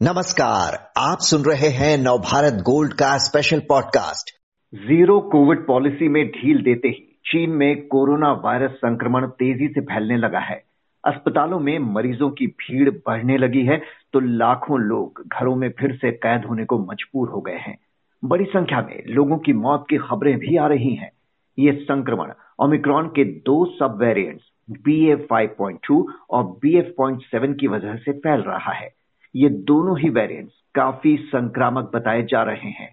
नमस्कार, आप सुन रहे हैं नवभारत गोल्ड का special podcast zero Covid policy में ढील देते ही चीन में कोरोना वायरस संक्रमण तेज़ी से फैलने लगा है। अस्पतालों में मरीजों की भीड़ बढ़ने लगी है तो लाखों लोग घरों में फिर से कैद होने को मजबूर हो गए हैं। बड़ी संख्या में लोगों की मौत की खबरें भी आ रही हैं। ये संक्रमण ओमिक्रॉन के दो subvariants B five point two और बी एफ़ पॉइंट सेवन की वजह से फैल रहा है। ये दोनों ही वेरिएंट्स काफ़ी संक्रामक बताए जा रहे हैं।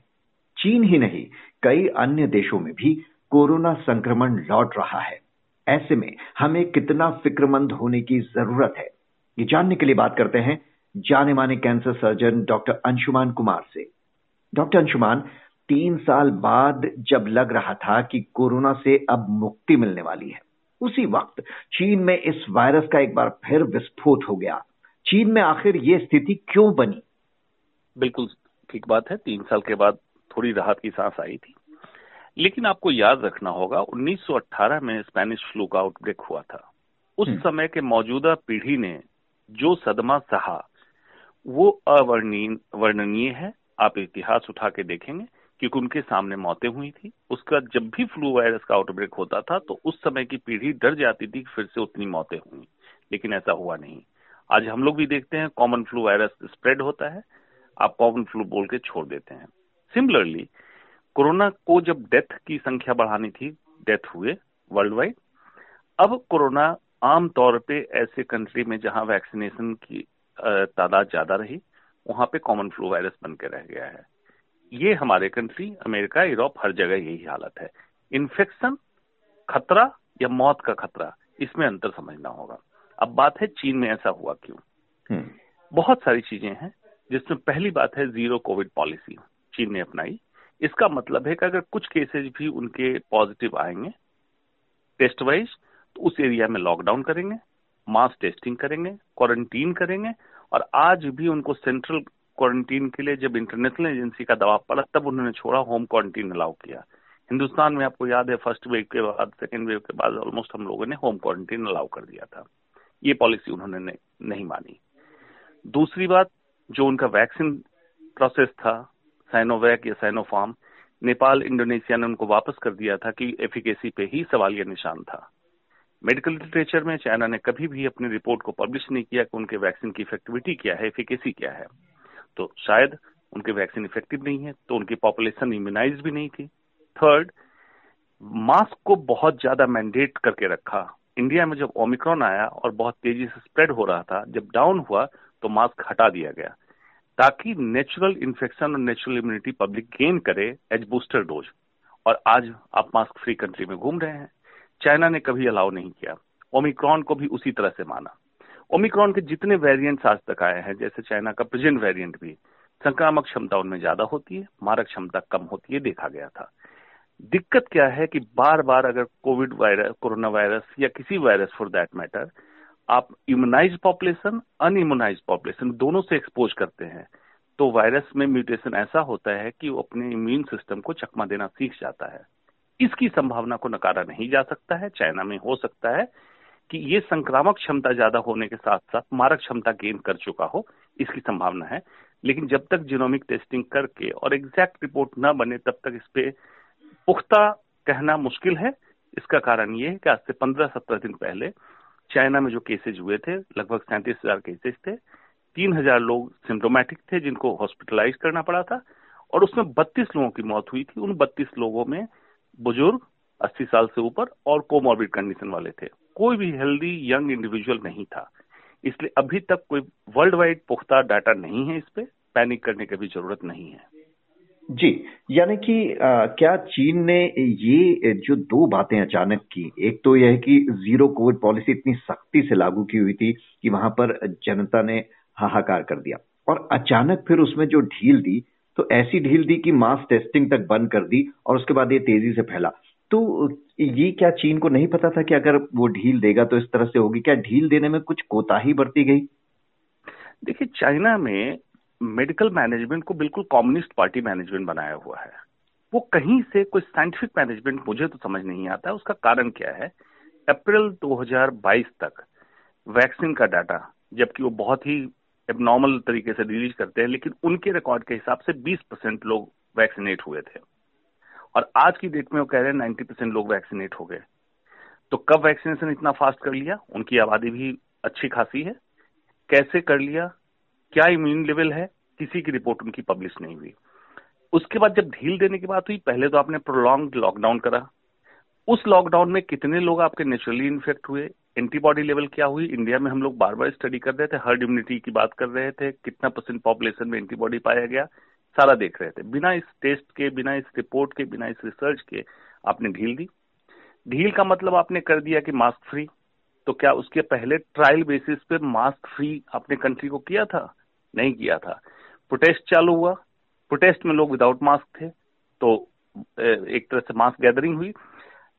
चीन ही नहीं, कई अन्य देशों में भी कोरोना संक्रमण लौट रहा है। ऐसे में हमें कितना फिक्रमंद होने की ज़रूरत है, ये जानने के लिए बात करते हैं जाने माने cancer surgeon doctor Anshuman Kumar से। डॉक्टर अंशुमान, तीन साल बाद जब लग रहा था कि कोरोना से अब मुक्ति मिलने वाली है, उसी वक्त चीन में इस वायरस का एक बार फिर विस्फोट हो गया। चीन में आखिर ये स्थिति क्यों बनी? बिल्कुल ठीक बात है। तीन साल के बाद थोड़ी राहत की सांस आई थी। लेकिन आपको याद रखना होगा 1918 में स्पेनिश फ्लू का आउटब्रेक हुआ था। उस हम्म। समय के मौजूदा पीढ़ी ने जो सदमा सहा वो अवर्णनीय है। आप इतिहास उठा के देखेंगे क्योंकि उनके सामने मौतें हुई थी। उसका जब भी फ्लू वायरस का आउटब्रेक होता था तो उस समय की पीढ़ी डर जाती थी कि फिर से उतनी मौतें हुई लेकिन ऐसा हुआ नहीं। आज हम लोग भी देखते हैं कॉमन फ्लू वायरस स्प्रेड होता है। आप कॉमन फ्लू बोल के छोड़ देते हैं। सिमिलरली कोरोना को जब डेथ की संख्या बढ़ानी थी डेथ हुए वर्ल्ड वाइड अब कोरोना आम तौर पे ऐसे कंट्री में जहाँ वैक्सीनेशन की तादाद ज़्यादा रही, वहाँ पे कॉमन फ्लू वायरस बन के रह गया है। ये हमारे कंट्री अमेरिका, यूरोप, हर जगह यही हालत है। इन्फेक्शन खतरा या मौत का खतरा, इसमें अंतर समझना होगा। अब बात है चीन में ऐसा हुआ क्यों? हम्म। बहुत सारी चीज़ें हैं जिसमें पहली बात है ज़ीरो कोविड पॉलिसी चीन ने अपनाई। इसका मतलब है कि अगर कुछ केसेज भी उनके पॉजिटिव आएँगे टेस्ट वाइज तो उस एरिया में लॉकडाउन करेंगे मास टेस्टिंग करेंगे क्वारंटीन करेंगे और आज भी उनको सेंट्रल क्वारंटीन के लिए जब इंटरनेशनल एजेंसी का दबाव पड़ा तब उन्होंने छोड़ा होम क्वारंटीन अलाउ किया। हिंदुस्तान में आपको याद है फ़र्स्ट वेव के बाद सेकेंड वेव के बाद ऑलमोस्ट हम लोगों ने होम क्वारंटीन अलाउ कर दिया था। ये पॉलिसी उन्होंने नहीं मानी। दूसरी बात, जो उनका वैक्सीन प्रोसेस था साइनोवैक या साइनोफार्म नेपाल, इंडोनेशिया ने उनको वापस कर दिया था कि एफिकेसी पे ही सवाल यह निशान था। मेडिकल लिटरेचर में चाइना ने कभी भी अपनी रिपोर्ट को पब्लिश नहीं किया कि उनके वैक्सीन की इफेक्टिविटी क्या है एफिकेसी क्या है। तो शायद उनके वैक्सीन इफ़ेक्टिव नहीं है तो उनकी पॉपुलेशन इम्यूनाइज भी नहीं थी। थर्ड मास्क को बहुत ज़्यादा मैंडेट करके रखा। इंडिया में जब ओमिक्रॉन आया और बहुत तेज़ी से स्प्रेड हो रहा था, जब डाउन हुआ तो मास्क हटा दिया गया, ताकि नेचुरल इन्फेक्शन और नेचुरल इम्यूनिटी पब्लिक गेन करे एज बूस्टर डोज। और आज आप मास्क फ्री कंट्री में घूम रहे हैं। चाइना ने कभी अलाउ नहीं किया। ओमिक्रॉन को भी उसी तरह से माना। ओमिक्रॉन के जितने वेरिएंट्स आज तक आए हैं, जैसे चाइना का प्रेजेंट वेरिएंट भी, संक्रामक क्षमता उनमें ज़्यादा होती है, मारक क्षमता कम होती है, देखा गया था। दिक्कत क्या है कि बार बार अगर कोविड वायरस, कोरोना वायरस या किसी वायरस फॉर दैट मैटर आप इम्यूनाइज पॉपुलेशन अनइम्यूनाइज पॉपुलेशन दोनों से एक्सपोज करते हैं तो वायरस में म्यूटेशन ऐसा होता है कि वो अपने इम्यून सिस्टम को चकमा देना सीख जाता है। इसकी संभावना को नकारा नहीं जा सकता है। चाइना में हो सकता है कि ये संक्रामक क्षमता ज़्यादा होने के साथ साथ मारक क्षमता गेन कर चुका हो, इसकी संभावना है। लेकिन जब तक जीनोमिक टेस्टिंग करके और एग्जैक्ट रिपोर्ट न बने, तब तक इस पे पुख्ता कहना मुश्किल है। इसका कारण ये है कि आज से पंद्रह सत्रह दिन पहले चाइना में जो केसेज हुए थे, लगभग सैंतीस हज़ार केसेज थे। तीन हज़ार लोग सिम्टोमेटिक थे जिनको हॉस्पिटलाइज करना पड़ा था और उसमें बत्तीस लोगों की मौत हुई थी। उन बत्तीस लोगों में बुज़ुर्ग अस्सी साल से ऊपर और कोमॉर्बिड कंडीशन वाले थे। कोई भी हेल्दी यंग इंडिविजुअल नहीं था। इसलिए अभी तक कोई वर्ल्ड वाइड पुख्ता डाटा नहीं है इस पे। पैनिक करने की भी ज़रूरत नहीं है। जी, यानी कि क्या चीन ने ये, जो दो बातें अचानक की, एक तो यह है कि ज़ीरो कोविड पॉलिसी इतनी सख्ती से लागू की हुई थी कि वहाँ पर जनता ने हाहाकार कर दिया और अचानक फिर उसमें जो ढील दी तो ऐसी ढील दी कि मास टेस्टिंग तक बंद कर दी और उसके बाद ये तेज़ी से फैला। तो ये क्या चीन को नहीं पता था कि अगर वो ढील देगा तो इस तरह से होगी? क्या ढील देने में कुछ कोताही बरती गई? देखिए, चाइना में मेडिकल मैनेजमेंट को बिल्कुल कम्युनिस्ट पार्टी मैनेजमेंट बनाया हुआ है। वो कहीं से कोई साइंटिफिक मैनेजमेंट मुझे तो समझ नहीं आता। उसका कारण क्या है? अप्रैल 2022 तक वैक्सीन का डाटा, जबकि वो बहुत ही एबनॉर्मल तरीके से रिलीज़ करते हैं, लेकिन उनके रिकॉर्ड के हिसाब से 20 परसेंट लोग वैक्सीनेट हुए थे। और आज की डेट में वो कह रहे हैं 90 परसेंट लोग वैक्सीनेट हो गए। तो कब वैक्सीनेशन इतना फास्ट कर लिया? उनकी आबादी भी अच्छी खासी है। कैसे कर लिया? क्या इम्यून लेवल है, किसी की रिपोर्ट उनकी पब्लिश नहीं हुई। उसके बाद जब ढील देने की बात हुई, पहले तो आपने प्रोलॉन्ग लॉकडाउन करा। उस लॉकडाउन में कितने लोग आपके नेचुरली इन्फेक्ट हुए? एंटीबॉडी लेवल क्या हुई? इंडिया में हम लोग बार बार स्टडी कर रहे थे हर्ड इम्यूनिटी की बात कर रहे थे, कितना परसेंट पॉपुलेशन में एंटीबॉडी पाया गया, सारा देख रहे थे। बिना इस टेस्ट के, बिना इस रिपोर्ट के, बिना इस रिसर्च के आपने ढील दी। ढील का मतलब आपने कर दिया कि मास्क फ्री तो क्या उसके पहले ट्रायल बेसिस पे मास्क फ्री अपने कंट्री को किया था? नहीं किया था। प्रोटेस्ट चालू हुआ। प्रोटेस्ट में लोग विदाउट मास्क थे तो एक तरह से मास्क गैदरिंग हुई।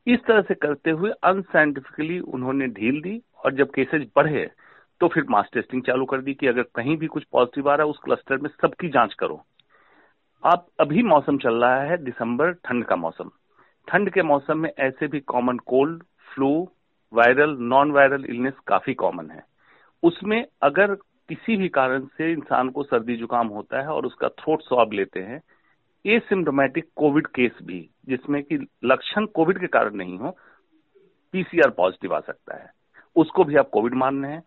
इस तरह से करते हुए अनसाइंटिफिकली उन्होंने ढील दी और जब केसेज बढ़े तो फिर मास टेस्टिंग चालू कर दी कि अगर कहीं भी कुछ पॉजिटिव आ रहा है, उस क्लस्टर में सबकी जाँच करो। आप अभी मौसम चल रहा है दिसंबर, ठंड का मौसम। ठंड के मौसम में ऐसे भी common cold flu viral non viral illness काफ़ी कॉमन है। उसमें अगर किसी भी कारण से इंसान को सर्दी जुकाम होता है और उसका थ्रोट स्वाब लेते हैं एसिम्टोमेटिक कोविड केस भी जिसमें कि लक्षण कोविड के कारण नहीं हो पीसीआर पॉजिटिव आ सकता है। उसको भी आप कोविड मान रहे हैं।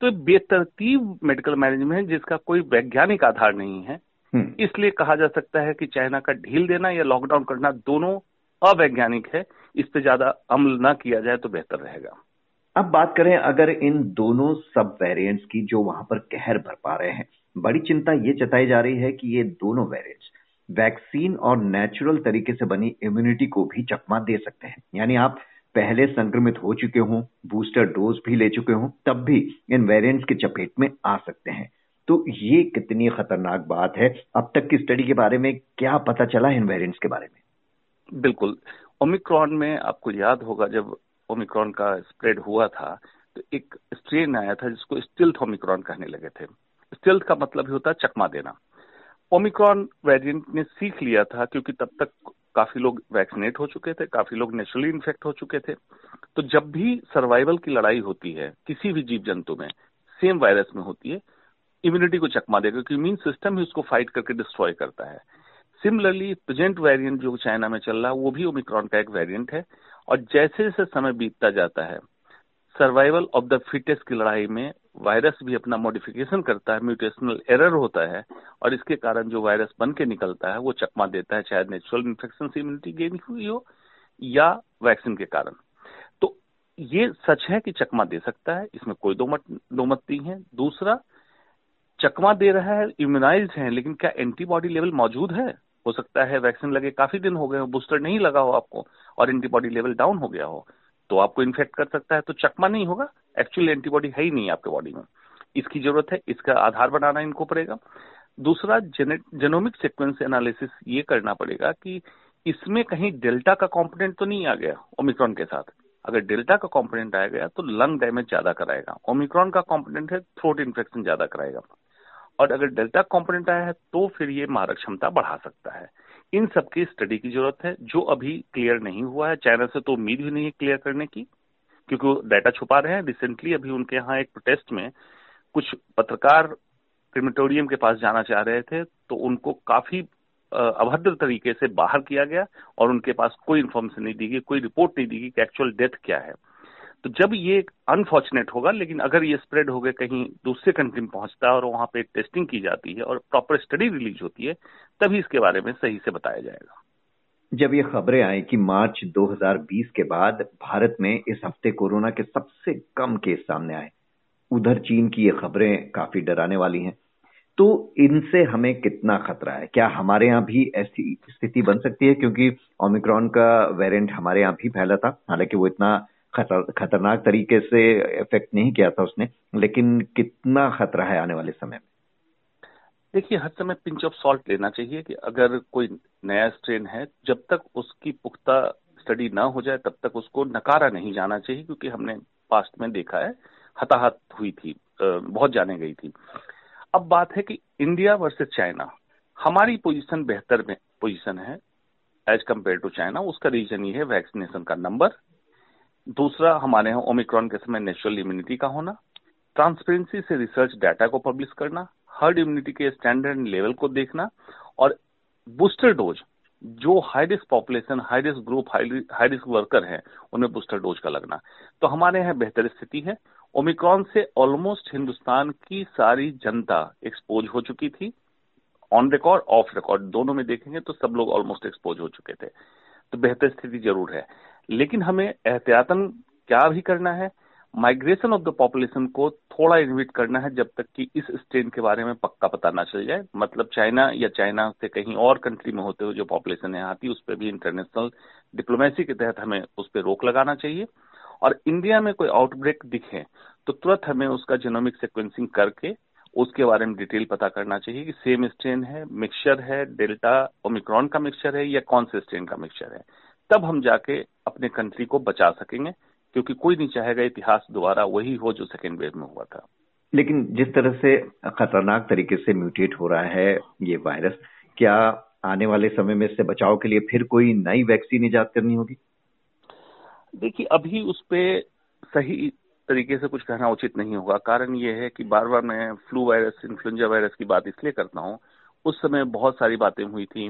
तो बेतरतीब मेडिकल मैनेजमेंट जिसका कोई वैज्ञानिक आधार नहीं है। हम्म। इसलिए कहा जा सकता है कि चाइना का ढील देना या लॉकडाउन करना दोनों अवैज्ञानिक है। इस पे ज़्यादा अमल न किया जाए तो बेहतर रहेगा। अब बात करें अगर इन दोनों सब वेरिएंट्स की जो वहाँ पर कहर भर पा रहे हैं, बड़ी चिंता ये जताई जा रही है कि ये दोनों वेरिएंट्स वैक्सीन और नेचुरल तरीके से बनी इम्यूनिटी को भी चकमा दे सकते हैं। यानी आप पहले संक्रमित हो चुके हों बूस्टर डोज भी ले चुके हों, तब भी इन वेरिएंट्स की चपेट में आ सकते हैं। तो ये कितनी खतरनाक बात है। अब तक की स्टडी के बारे में क्या पता चला इन वेरिएंट्स के बारे में? बिल्कुल। ओमिक्रॉन में आपको याद होगा जब ओमिक्रॉन का स्प्रेड हुआ था तो एक स्ट्रेन आया था जिसको स्टिल्थ ओमिक्रॉन कहने लगे थे। स्टिल्थ का मतलब ही होता है चकमा देना। ओमिक्रॉन वेरिएंट ने सीख लिया था क्योंकि तब तक काफ़ी लोग वैक्सीनेट हो चुके थे, काफ़ी लोग नेचुरली इन्फेक्ट हो चुके थे। तो जब भी सर्वाइवल की लड़ाई होती है, किसी भी जीव जंतु में, सेम वायरस में होती है इम्यूनिटी को चकमा देगा क्योंकि इम्यून सिस्टम ही उसको फाइट करके डिस्ट्रॉय करता है। सिमिलरली प्रेजेंट वेरिएंट जो चाइना में चल रहा है वो भी ओमिक्रॉन का एक वेरिएंट है। और जैसे जैसे समय बीतता जाता है सर्वाइवल ऑफ़ द फिटेस्ट की लड़ाई में वायरस भी अपना मॉडिफिकेशन करता है म्यूटेशनल एरर होता है और इसके कारण जो वायरस बन के निकलता है, वो चकमा देता है, चाहे नेचुरल इन्फेक्शन से इम्यूनिटी गेन हुई हो या वैक्सीन के कारण। तो ये सच है कि चकमा दे सकता है, इसमें कोई दो मत दो मत नहीं है। दूसरा, चकमा दे रहा है इम्यूनाइज है, लेकिन क्या एंटीबॉडी लेवल मौजूद है? हो सकता है वैक्सीन लगे, काफ़ी दिन हो गए हो, बूस्टर नहीं लगा हो आपको और एंटीबॉडी लेवल डाउन हो गया हो तो आपको इन्फेक्ट कर सकता है तो चकमा नहीं होगा एक्चुअल एंटीबॉडी है ही नहीं आपके बॉडी में। इसकी ज़रूरत है, इसका आधार बनाना इनको पड़ेगा। दूसरा जेनोमिक सिक्वेंस एनालिसिस ये करना पड़ेगा कि इसमें कहीं डेल्टा का कॉम्पोनेंट तो नहीं आ गया ओमिक्रॉन के साथ। अगर डेल्टा का कॉम्पोनेंट आ गया तो लंग डैमेज ज़्यादा कराएगा। ओमिक्रॉन का कॉम्पोनेंट है थ्रोट इन्फेक्शन ज़्यादा कराएगा। और अगर डेल्टा कॉम्पोनेंट आया है तो फिर ये मारक क्षमता बढ़ा सकता है। इन सबकी स्टडी की ज़रूरत है, जो अभी क्लियर नहीं हुआ है। चाइना से तो उम्मीद भी नहीं है क्लियर करने की, क्योंकि वो डाटा छुपा रहे हैं। रिसेंटली अभी उनके यहाँ एक प्रोटेस्ट में कुछ पत्रकार क्रिमेटोरियम के पास जाना चाह रहे थे तो उनको काफ़ी अभद्र तरीके से बाहर किया गया और उनके पास कोई इन्फॉर्मेशन नहीं दी गई, कोई रिपोर्ट नहीं दी गई कि एक्चुअल डेथ क्या है। तो जब ये अनफॉर्चुनेट होगा, लेकिन अगर ये स्प्रेड हो गए कहीं दूसरे कंट्री में पहुँचता है और वहाँ पे टेस्टिंग की जाती है और प्रॉपर स्टडी रिलीज़ होती है, तभी इसके बारे में सही से बताया जाएगा। जब ये खबरें आई कि मार्च 2020 के बाद भारत में इस हफ़्ते कोरोना के सबसे कम केस सामने आए, उधर चीन की ये खबरें काफ़ी डराने वाली हैं। तो इनसे हमें कितना खतरा है? क्या हमारे यहाँ भी ऐसी स्थिति बन सकती है? क्योंकि ओमिक्रॉन का वेरिएंट हमारे यहाँ भी फैला था, हालाँकि वो इतना खतर, खतरनाक तरीके से इफ़ेक्ट नहीं किया था उसने लेकिन कितना खतरा है आने वाले समय में? देखिए हर समय पिंच ऑफ़ सॉल्ट लेना चाहिए कि अगर कोई नया स्ट्रेन है जब तक उसकी पुख्ता स्टडी ना हो जाए तब तक उसको नकारा नहीं जाना चाहिए क्योंकि हमने पास्ट में देखा है हताहत हुई थी बहुत जाने गई थी। अब बात है कि इंडिया वर्सेस चाइना हमारी पोजीशन बेहतर में पोजीशन है एज कंपेयर टू चाइना उसका रीजन ये है वैक्सीनेशन का नंबर दूसरा, हमारे यहाँ ओमिक्रॉन के समय नेचुरल इम्यूनिटी का होना ट्रांसपेरेंसी से रिसर्च डाटा को पब्लिश करना हर्ड इम्यूनिटी के स्टैंडर्ड लेवल को देखना और बूस्टर डोज जो high risk population high risk group high risk worker हैं, उन्हें बूस्टर डोज का लगना। तो हमारे यहाँ बेहतर स्थिति है। ओमिक्रॉन से ऑलमोस्ट हिंदुस्तान की सारी जनता एक्सपोज हो चुकी थी। ऑन रिकॉर्ड ऑफ़ रिकॉर्ड दोनों में देखेंगे तो सब लोग ऑलमोस्ट एक्सपोज हो चुके थे। तो बेहतर स्थिति ज़रूर है। लेकिन हमें एहतियातन क्या भी करना है? माइग्रेशन ऑफ़ द पॉपुलेशन को थोड़ा इन्विट करना है जब तक कि इस स्ट्रेन के बारे में पक्का पता ना चल जाए। मतलब चाइना या चाइना से कहीं और कंट्री में होते हुए जो पॉपुलेशन यहाँ आती है उस पर भी इंटरनेशनल डिप्लोमेसी के तहत हमें उस पर रोक लगाना चाहिए। और इंडिया में कोई आउटब्रेक दिखे तो तुरंत हमें उसका जेनोमिक सिक्वेंसिंग करके उसके बारे में डिटेल पता करना चाहिए कि सेम स्ट्रेन है मिक्सचर है डेल्टा ओमिक्रॉन का मिक्सचर है या कौन से स्ट्रेन का मिक्सचर है। तब हम जाके अपने कंट्री को बचा सकेंगे क्योंकि कोई नहीं चाहेगा इतिहास दोबारा वही हो जो सेकेंड वेव में हुआ था। लेकिन जिस तरह से खतरनाक तरीके से म्यूटेट हो रहा है ये वायरस क्या आने वाले समय में इससे बचाव के लिए फिर कोई नई वैक्सीन ईजाद करनी होगी? देखिए अभी उस पर सही तरीके से कुछ कहना उचित नहीं होगा। कारण ये है कि बार बार मैं फ्लू वायरस इन्फ्लुएंजा वायरस की बात इसलिए करता हूँ उस समय बहुत सारी बातें हुई थी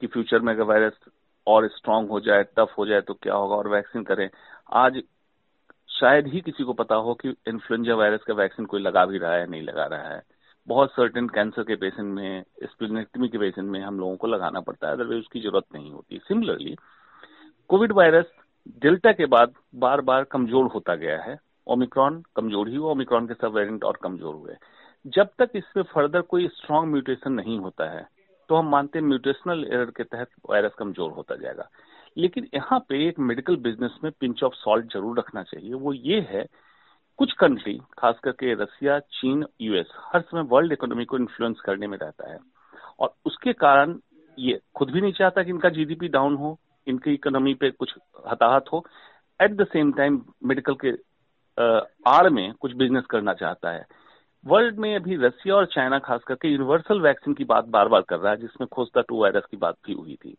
कि फ्यूचर में अगर वायरस और स्ट्रांग हो जाए टफ हो जाए तो क्या होगा और वैक्सीन करें। आज शायद ही किसी को पता हो कि इन्फ्लुएंजा वायरस का वैक्सीन कोई लगा भी रहा है, नहीं लगा रहा है। बहुत सर्टेन कैंसर के पेशेंट में स्प्लिनेक्टमी के पेशेंट में हम लोगों को लगाना पड़ता है अदरवाइज़ उसकी ज़रूरत नहीं होती। सिमिलरली कोविड वायरस डेल्टा के बाद बार बार कमज़ोर होता गया है। ओमिक्रॉन कमज़ोर ही हुआ ओमिक्रॉन के सब वेरिएंट और कमज़ोर हुए। जब तक इसमें फर्दर कोई स्ट्रांग म्यूटेशन नहीं होता है तो हम मानते हैं म्यूटेशनल एरर के तहत वायरस कमज़ोर होता जाएगा। लेकिन यहाँ पे एक मेडिकल बिज़नेस में पिंच ऑफ़ सॉल्ट ज़रूर रखना चाहिए। वो ये है, कुछ कंट्री, खास करके रसिया, चीन, यूएस, हर समय वर्ल्ड इकोनॉमी को इन्फ्लुएंस करने में रहता है। और उसके कारण ये खुद भी नहीं चाहता कि इनका जीडीपी डाउन हो, इनकी इकोनॉमी पे कुछ हताहत हो। At the same time medical के आड़ में कुछ बिज़नेस करना चाहता है। वर्ल्ड में अभी रसिया और चाइना, खास करके यूनिवर्सल वैक्सीन की बात बार बार कर रहा है, जिसमें खोजता टू वायरस की बात भी हुई थी।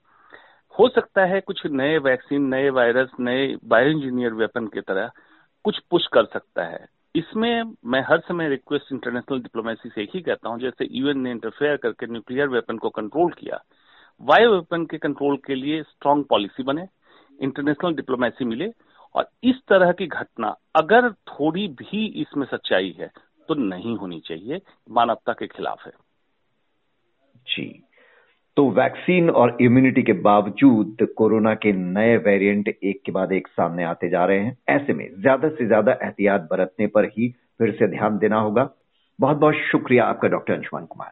हो सकता है कुछ नए वैक्सीन, नए वायरस, नए बायो इंजीनियर वेपन की तरह कुछ पुश कर सकता है। इसमें मैं हर समय रिक्वेस्ट इंटरनेशनल डिप्लोमेसी से ही कहता हूँ, जैसे यूएन ने इंटरफेयर करके न्यूक्लियर वेपन को कंट्रोल किया, वायु वेपन के कंट्रोल के लिए स्ट्रांग पॉलिसी बने इंटरनेशनल डिप्लोमेसी मिले, और इस तरह की घटना, अगर थोड़ी भी इसमें सच्चाई है तो नहीं होनी चाहिए, मानवता के खिलाफ है। जी। तो वैक्सीन और इम्यूनिटी के बावजूद कोरोना के नए वेरिएंट एक के बाद एक सामने आते जा रहे हैं। ऐसे में ज़्यादा से ज़्यादा एहतियात बरतने पर ही फिर से ध्यान देना होगा। बहुत बहुत शुक्रिया आपका, डॉक्टर अंशुमान कुमार।